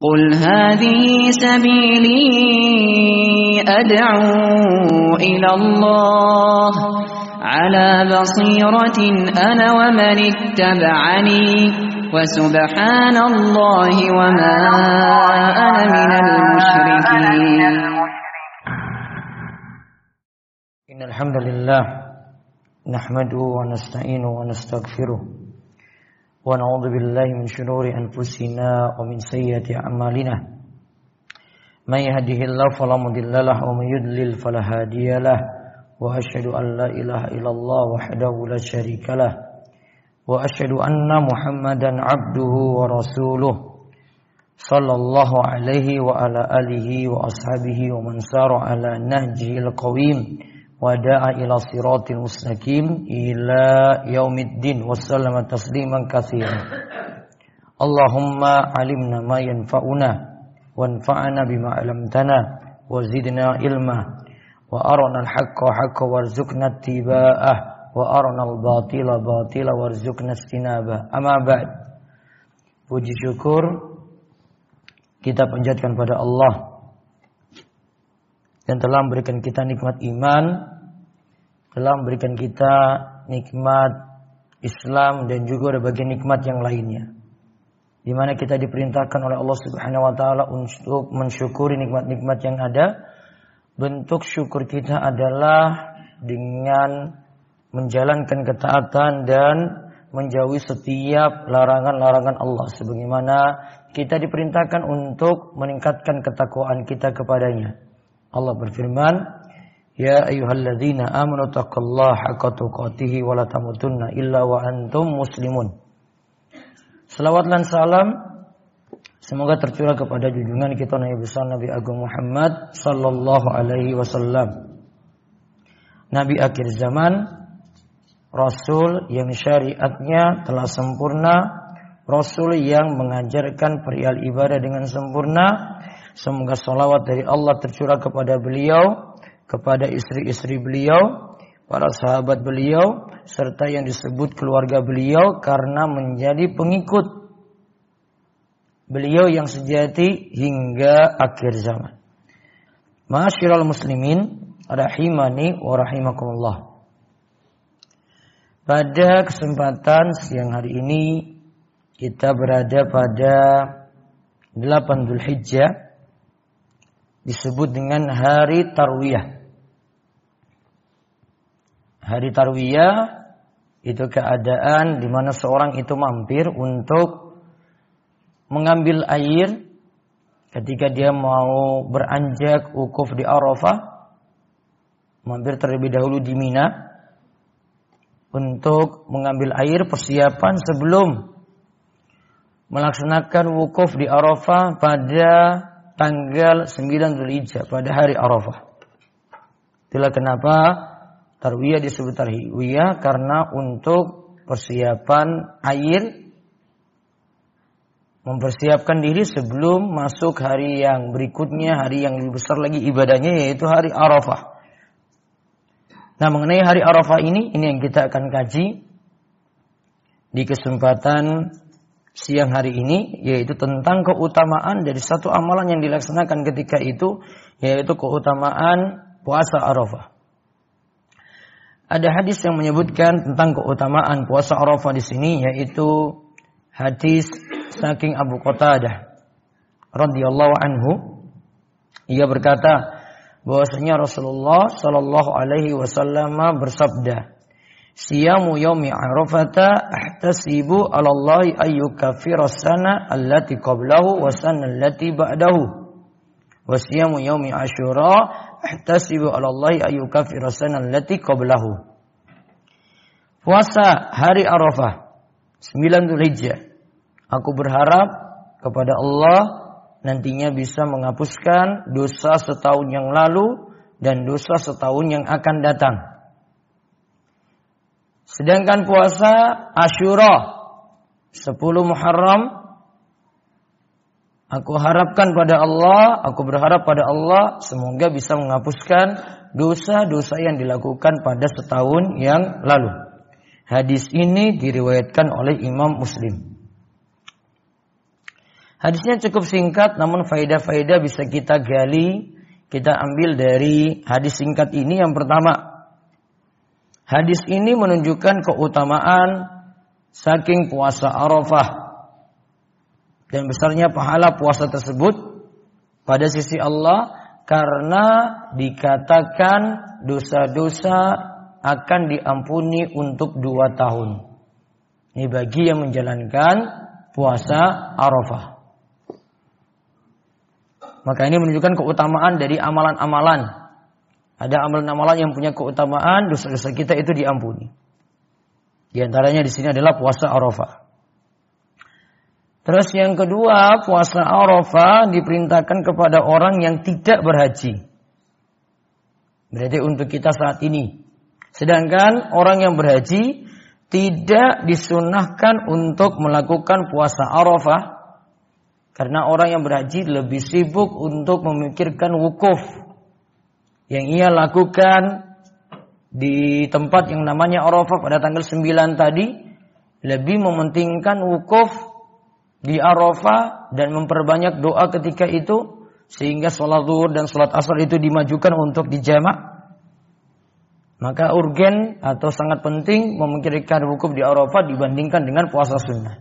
قل هذه سبيلي أدعو إلى الله على بصيرة أنا ومن اتبعني وسبحان الله وما أنا من المشركين إن الحمد لله نحمده ونستعينه ونستغفره ونعوذ بالله من شرور أنفسنا ومن سيئة أعمالنا من يهده الله فلا مضل له ومن يضلل فلا هادي له وأشهد أن لا إله إلا الله وحده لا شريك له وأشهد أن محمدا عبده ورسوله صلى الله عليه وعلى آله وأصحابه ومن سار على نهجه القويم ودعا إلى صراط المستقيم إلى يوم الدين وسلم تسليما كثيرا اللهم علمنا ما ينفعنا وانفعنا بما علمتنا وزدنا علما وأرنا الحق حقا وارزقنا اتباعه وأرنا الباطل باطلا وارزقنا اجتنابه أما بعد Puji syukur kita panjatkan pada Allah yang telah memberikan kita nikmat iman, telah memberikan kita nikmat Islam dan juga berbagai nikmat yang lainnya. Di mana kita diperintahkan oleh Allah Subhanahu wa taala untuk mensyukuri nikmat-nikmat yang ada. Bentuk syukur kita adalah dengan menjalankan ketaatan dan menjauhi setiap larangan-larangan Allah sebagaimana kita diperintahkan untuk meningkatkan ketakwaan kita kepadanya. Allah berfirman, Ya ayyuhalladzina amanu taqullaha haqqa tuqatih wa la tamutunna illa wa antum muslimun. Selawat dan salam semoga tercurah kepada junjungan kita Nabi besar Nabi Agung Muhammad sallallahu alaihi wasallam. Nabi akhir zaman, Rasul yang syariatnya telah sempurna, Rasul yang mengajarkan perihal ibadah dengan sempurna, Semoga salawat dari Allah tercurah kepada beliau, kepada istri-istri beliau, para sahabat beliau, serta yang disebut keluarga beliau karena menjadi pengikut beliau yang sejati hingga akhir zaman. Masyiral muslimin, rahimani wa rahimakumullah. Pada kesempatan siang hari ini kita berada pada 8 Dzulhijjah disebut dengan hari tarwiyah. Hari tarwiyah itu keadaan di mana seorang itu mampir untuk mengambil air ketika dia mau beranjak wukuf di Arafah, mampir terlebih dahulu di Mina untuk mengambil air persiapan sebelum melaksanakan wukuf di Arafah pada tanggal 9 Dzulhijjah pada hari Arafah. Itulah kenapa tarwiyah disebut tarwiyah karena untuk persiapan air mempersiapkan diri sebelum masuk hari yang berikutnya, hari yang lebih besar lagi ibadahnya yaitu hari Arafah. Nah, mengenai hari Arafah ini, ini yang kita akan kaji di kesempatan siang hari ini yaitu tentang keutamaan dari satu amalan yang dilaksanakan ketika itu yaitu keutamaan puasa Arafah. Ada hadis yang menyebutkan tentang keutamaan puasa Arafah di sini yaitu hadis saking Abu Qatadah radhiyallahu anhu ia berkata bahwasanya Rasulullah shallallahu alaihi wasallam bersabda Siyamu yaumi Arafata ahtasibu 'ala Allah ayyukaffira sana allati qablahu wa sana allati ba'dahu. Wa siyamu yaumi Asyura ahtasibu 'ala Allah ayyukaffira sana allati qablahu. Puasa hari Arafah 9 Dzulhijjah. Aku berharap kepada Allah nantinya bisa menghapuskan dosa setahun yang lalu dan dosa setahun yang akan datang. Sedangkan puasa Ashura 10 Muharram Aku harapkan pada Allah, aku berharap pada Allah semoga bisa menghapuskan dosa-dosa yang dilakukan pada setahun yang lalu. Hadis ini diriwayatkan oleh Imam Muslim. Hadisnya cukup singkat namun faedah-faedah bisa kita gali, kita ambil dari hadis singkat ini yang pertama. Hadis ini menunjukkan keutamaan saking puasa Arafah dan besarnya pahala puasa tersebut pada sisi Allah karena dikatakan dosa-dosa akan diampuni untuk dua tahun. Ini bagi yang menjalankan puasa Arafah. Maka ini menunjukkan keutamaan dari amalan-amalan. Ada amalan-amalan yang punya keutamaan, dosa-dosa kita itu diampuni. Di antaranya di sini adalah puasa Arafah. Terus yang kedua, puasa Arafah diperintahkan kepada orang yang tidak berhaji. Berarti untuk kita saat ini. Sedangkan orang yang berhaji tidak disunahkan untuk melakukan puasa Arafah karena orang yang berhaji lebih sibuk untuk memikirkan wukuf yang ia lakukan di tempat yang namanya Arafah pada tanggal 9 tadi lebih mementingkan wukuf di Arafah dan memperbanyak doa ketika itu sehingga sholat zuhur dan sholat asar itu dimajukan untuk dijamak maka urgen atau sangat penting memikirkan wukuf di Arafah dibandingkan dengan puasa sunnah.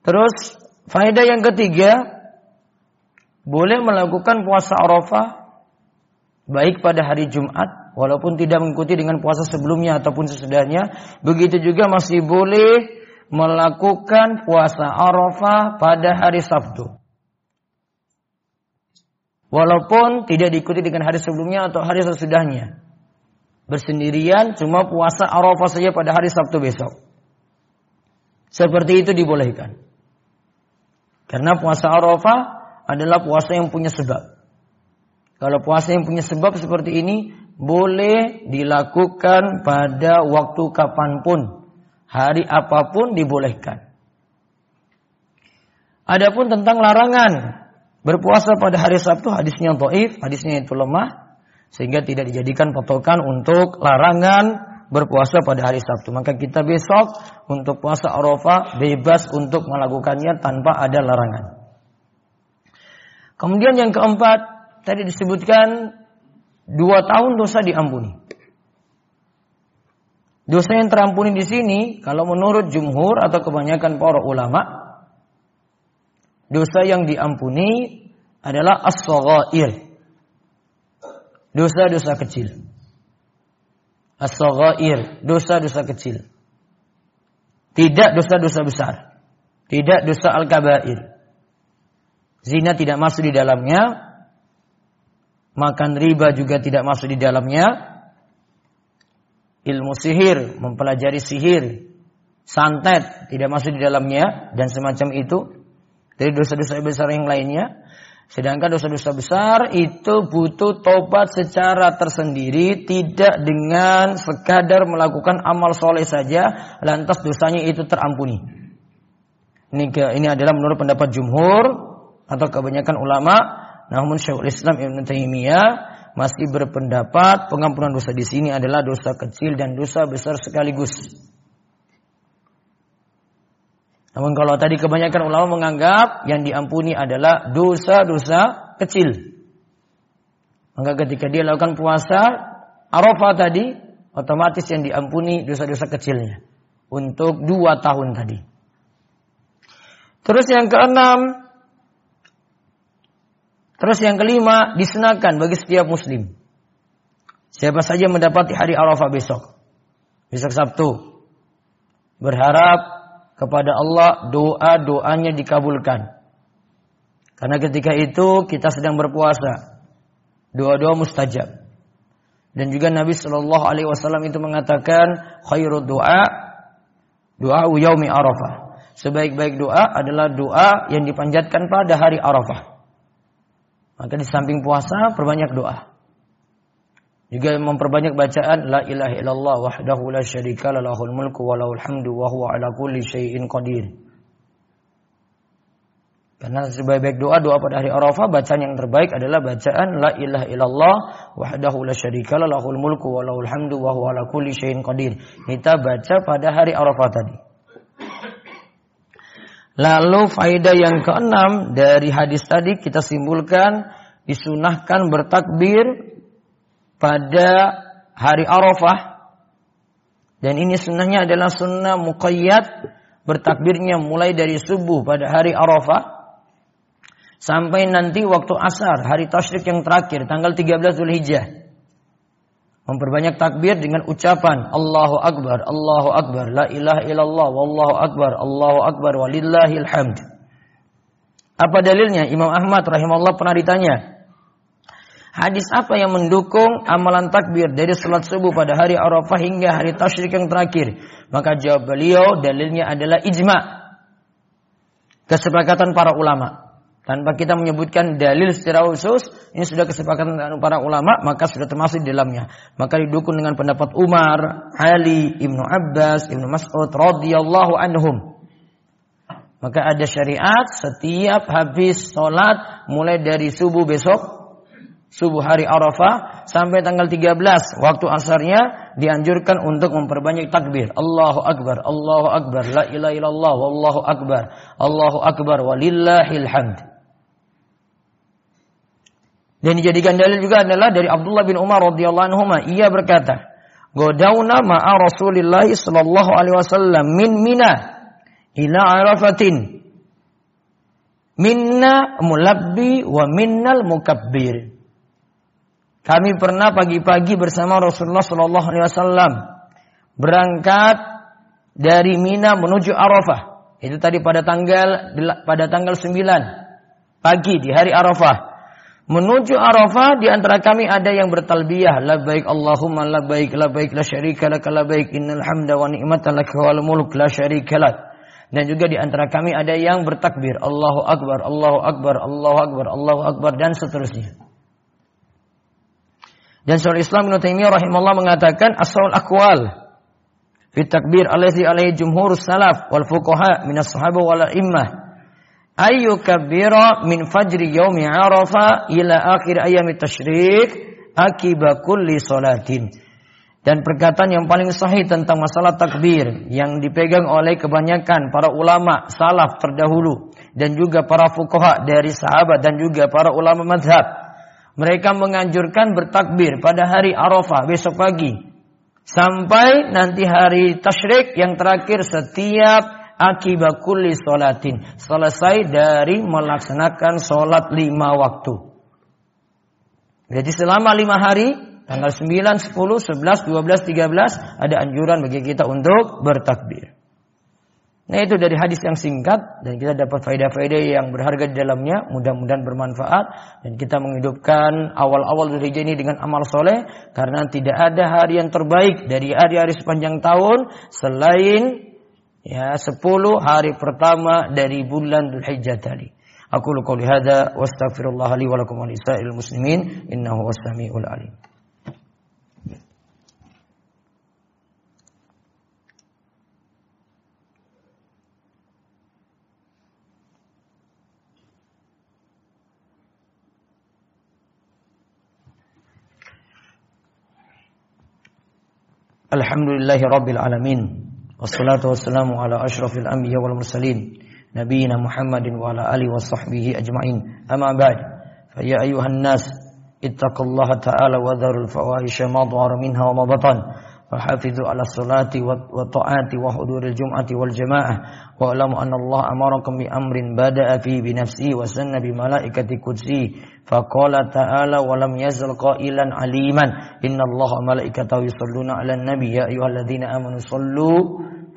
Terus faedah yang ketiga boleh melakukan puasa Arafah baik pada hari Jumat walaupun tidak mengikuti dengan puasa sebelumnya ataupun sesudahnya begitu juga masih boleh melakukan puasa Arafah pada hari Sabtu. Walaupun tidak diikuti dengan hari sebelumnya atau hari sesudahnya. Bersendirian cuma puasa Arafah saja pada hari Sabtu besok. Seperti itu dibolehkan. Karena puasa Arafah adalah puasa yang punya sebab. Kalau puasa yang punya sebab seperti ini boleh dilakukan pada waktu kapan pun, hari apa pun dibolehkan. Adapun tentang larangan berpuasa pada hari Sabtu hadisnya dhaif, hadisnya itu lemah sehingga tidak dijadikan patokan untuk larangan berpuasa pada hari Sabtu. Maka kita besok untuk puasa Arafah bebas untuk melakukannya tanpa ada larangan. Kemudian yang keempat, tadi disebutkan dua tahun dosa diampuni. Dosa yang terampuni di sini, kalau menurut jumhur atau kebanyakan para ulama, dosa yang diampuni adalah as-saghair. Dosa-dosa kecil as-saghair, dosa-dosa kecil. Tidak dosa-dosa besar. Tidak dosa al-kabair. Zina tidak masuk di dalamnya. Makan riba juga tidak masuk di dalamnya. Ilmu sihir, mempelajari sihir, santet tidak masuk di dalamnya dan semacam itu. Dari dosa-dosa besar yang lainnya Sedangkan dosa-dosa besar itu butuh tobat secara tersendiri, tidak dengan sekadar melakukan amal soleh saja, lantas dosanya itu terampuni. Ini, ini adalah menurut pendapat jumhur atau kebanyakan ulama, namun Syekhul Islam Ibn Taimiyah masih berpendapat pengampunan dosa di sini adalah dosa kecil dan dosa besar sekaligus. Namun kalau tadi kebanyakan ulama menganggap yang diampuni adalah dosa-dosa kecil. Maka ketika dia lakukan puasa Arafah tadi, otomatis yang diampuni dosa-dosa kecilnya. Untuk dua tahun tadi. Terus yang keenam, terus yang kelima, disenangkan bagi setiap muslim. Siapa saja mendapati hari Arafah besok. Besok Sabtu. Berharap kepada Allah doa-doanya dikabulkan. Karena ketika itu kita sedang berpuasa. Doa-doa mustajab. Dan juga Nabi Shallallahu Alaihi Wasallam itu mengatakan khairul doa doa yaumi arafah. Sebaik-baik doa adalah doa yang dipanjatkan pada hari arafah. Maka di samping puasa perbanyak doa. Juga memperbanyak bacaan la ilaha illallah wahdahu la syarika lahul mulku wa lahul hamdu wa huwa ala kulli syai'in qadir. Karena sebaik-baik doa doa pada hari Arafah bacaan yang terbaik adalah bacaan la ilaha illallah wahdahu la syarika lahul mulku wa lahul hamdu wa huwa ala kulli syai'in qadir. Kita baca pada hari Arafah tadi. Lalu faedah yang keenam dari hadis tadi kita simpulkan disunahkan bertakbir pada hari Arafah. Dan ini sunnahnya adalah sunnah muqayyad bertakbirnya mulai dari subuh pada hari Arafah sampai nanti waktu asar hari tasyrik yang terakhir tanggal 13 Zulhijjah Memperbanyak takbir dengan ucapan Allahu Akbar, Allahu Akbar, La ilaha illallah, Wallahu Akbar, Allahu Akbar, Walillahil hamd. Apa dalilnya? Imam Ahmad rahimahullah pernah ditanya. Hadis apa yang mendukung amalan takbir dari salat subuh pada hari Arafah hingga hari tasyrik yang terakhir? Maka jawab beliau dalilnya adalah ijma. Kesepakatan para ulama tanpa kita menyebutkan dalil secara khusus, ini sudah kesepakatan para ulama, maka sudah termasuk di dalamnya. Maka didukung dengan pendapat Umar, Ali, Ibnu Abbas, Ibnu Mas'ud radhiyallahu anhum. Maka ada syariat setiap habis sholat mulai dari subuh besok, subuh hari Arafah sampai tanggal 13 waktu asarnya dianjurkan untuk memperbanyak takbir. Allahu Akbar, Allahu Akbar, la ilaha illallah, wallahu akbar, Allahu Akbar, walillahil hamd. Dan dijadikan dalil juga adalah dari Abdullah bin Umar radhiyallahu anhu ia berkata, "Godauna ma'a Rasulillah sallallahu alaihi wasallam min Mina ila Arafatin. Minna mulabbi wa minnal mukabbir." Kami pernah pagi-pagi bersama Rasulullah sallallahu alaihi wasallam berangkat dari Mina menuju Arafah. Itu tadi pada tanggal pada tanggal 9 pagi di hari Arafah. Menuju Arafah di antara kami ada yang bertalbiyah labbaik Allahumma labbaik labbaik la syarika lak labbaik innal hamda wa ni'mata lak wal mulk la syarika lak. Dan juga di antara kami ada yang bertakbir Allahu akbar Allahu akbar Allahu akbar Allahu akbar dan seterusnya. Dan Syaikhul Islam Ibnu Taimiyah rahimahullah mengatakan asal akwal fi takbir alaihi alaihi jumhur salaf wal fuqaha min as-sahabah wal immah ayu kabira min fajri yaumi arafa ila akhir ayami tasyrik akiba kulli salatin. Dan perkataan yang paling sahih tentang masalah takbir yang dipegang oleh kebanyakan para ulama salaf terdahulu dan juga para fuqaha dari sahabat dan juga para ulama madhab. Mereka menganjurkan bertakbir pada hari Arafah besok pagi sampai nanti hari tasyrik yang terakhir setiap akibat kulli solatin. Selesai dari melaksanakan solat lima waktu. Jadi selama lima hari, tanggal 9, 10, 11, 12, 13, ada anjuran bagi kita untuk bertakbir. Nah itu dari hadis yang singkat dan kita dapat faedah-faedah yang berharga di dalamnya. Mudah-mudahan bermanfaat dan kita menghidupkan awal-awal dari ini dengan amal soleh karena tidak ada hari yang terbaik dari hari-hari sepanjang tahun selain ya 10 hari pertama dari bulan Dzulhijjah tadi. Aku qouli hadza wa astaghfirullah li wa lakum wa lisa'il muslimin innahu was-sami'ul alim. Alhamdulillahi rabbil alamin. والصلاة والسلام على أشرف الأنبياء والمرسلين نبينا محمد وعلى آله وصحبه أجمعين. أما بعد فيا أيها الناس اتقوا الله تعالى وذروا الفواحش ما ظهر منها وما بطن. فحافظوا على الصلاة والطاعات وحضور الجمعة والجماعة. واعلموا أن الله أمركم بأمر بدأ فيه بنفسه وسن بملائكة قدسه. فقال تعالى ولم يزل قائلا عليما. إن الله ملائكته يصلون على النبي. يا أيها الذين آمنوا صلوا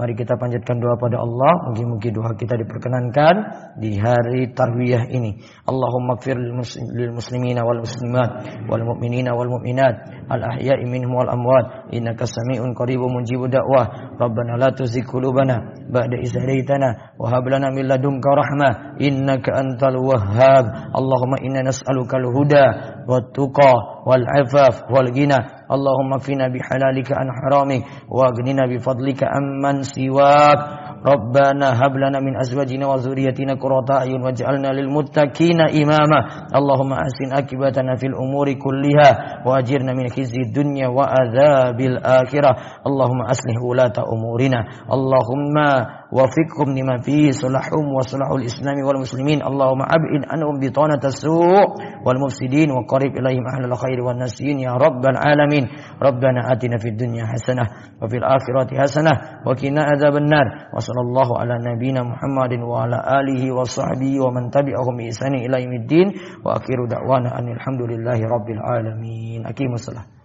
Mari kita panjatkan doa pada Allah. Mungkin-mungkin doa kita diperkenankan di hari tarwiyah ini. Allahumma gfir lil muslimina wal muslimat wal mu'minina wal mu'minat al ahya'i minhum wal amwat innaka sami'un qaribun mujibu da'wah. Rabbana la tuzigh qulubana ba'da idh hadaytana wa hab lana min ladunka rahmah innaka antal wahhab. Allahumma inna nas'aluka al huda wat tuqa والعفاف والغنى. اللهم اكفنا بحلالك عن حرامك واغننا بفضلك عمن سواك. ربنا هب لنا من أزواجنا وذريتنا قرة أعين واجعلنا للمتقين إماما. اللهم أحسن عاقبتنا في الأمور كلها وأجرنا من خزي الدنيا وعذاب الآخرة. اللهم أصلح ولاة أمورنا. اللهم وفقهم لما فيه صلحهم وصلح الإسلام والمسلمين. اللهم أبعد عنهم بطانة السوء والمفسدين وقرب إليهم أهل الخير والنسيين. يا رب العالمين. ربنا آتنا في الدنيا حسنة وفي الآخرة حسنة وقنا عذاب النار. وصلى الله على نبينا محمد وعلى آله وصحبه ومن تبعهم بإحسان إلى يوم الدين. وآخر دعوانا أن الحمد لله رب العالمين. أقيموا الصلاة.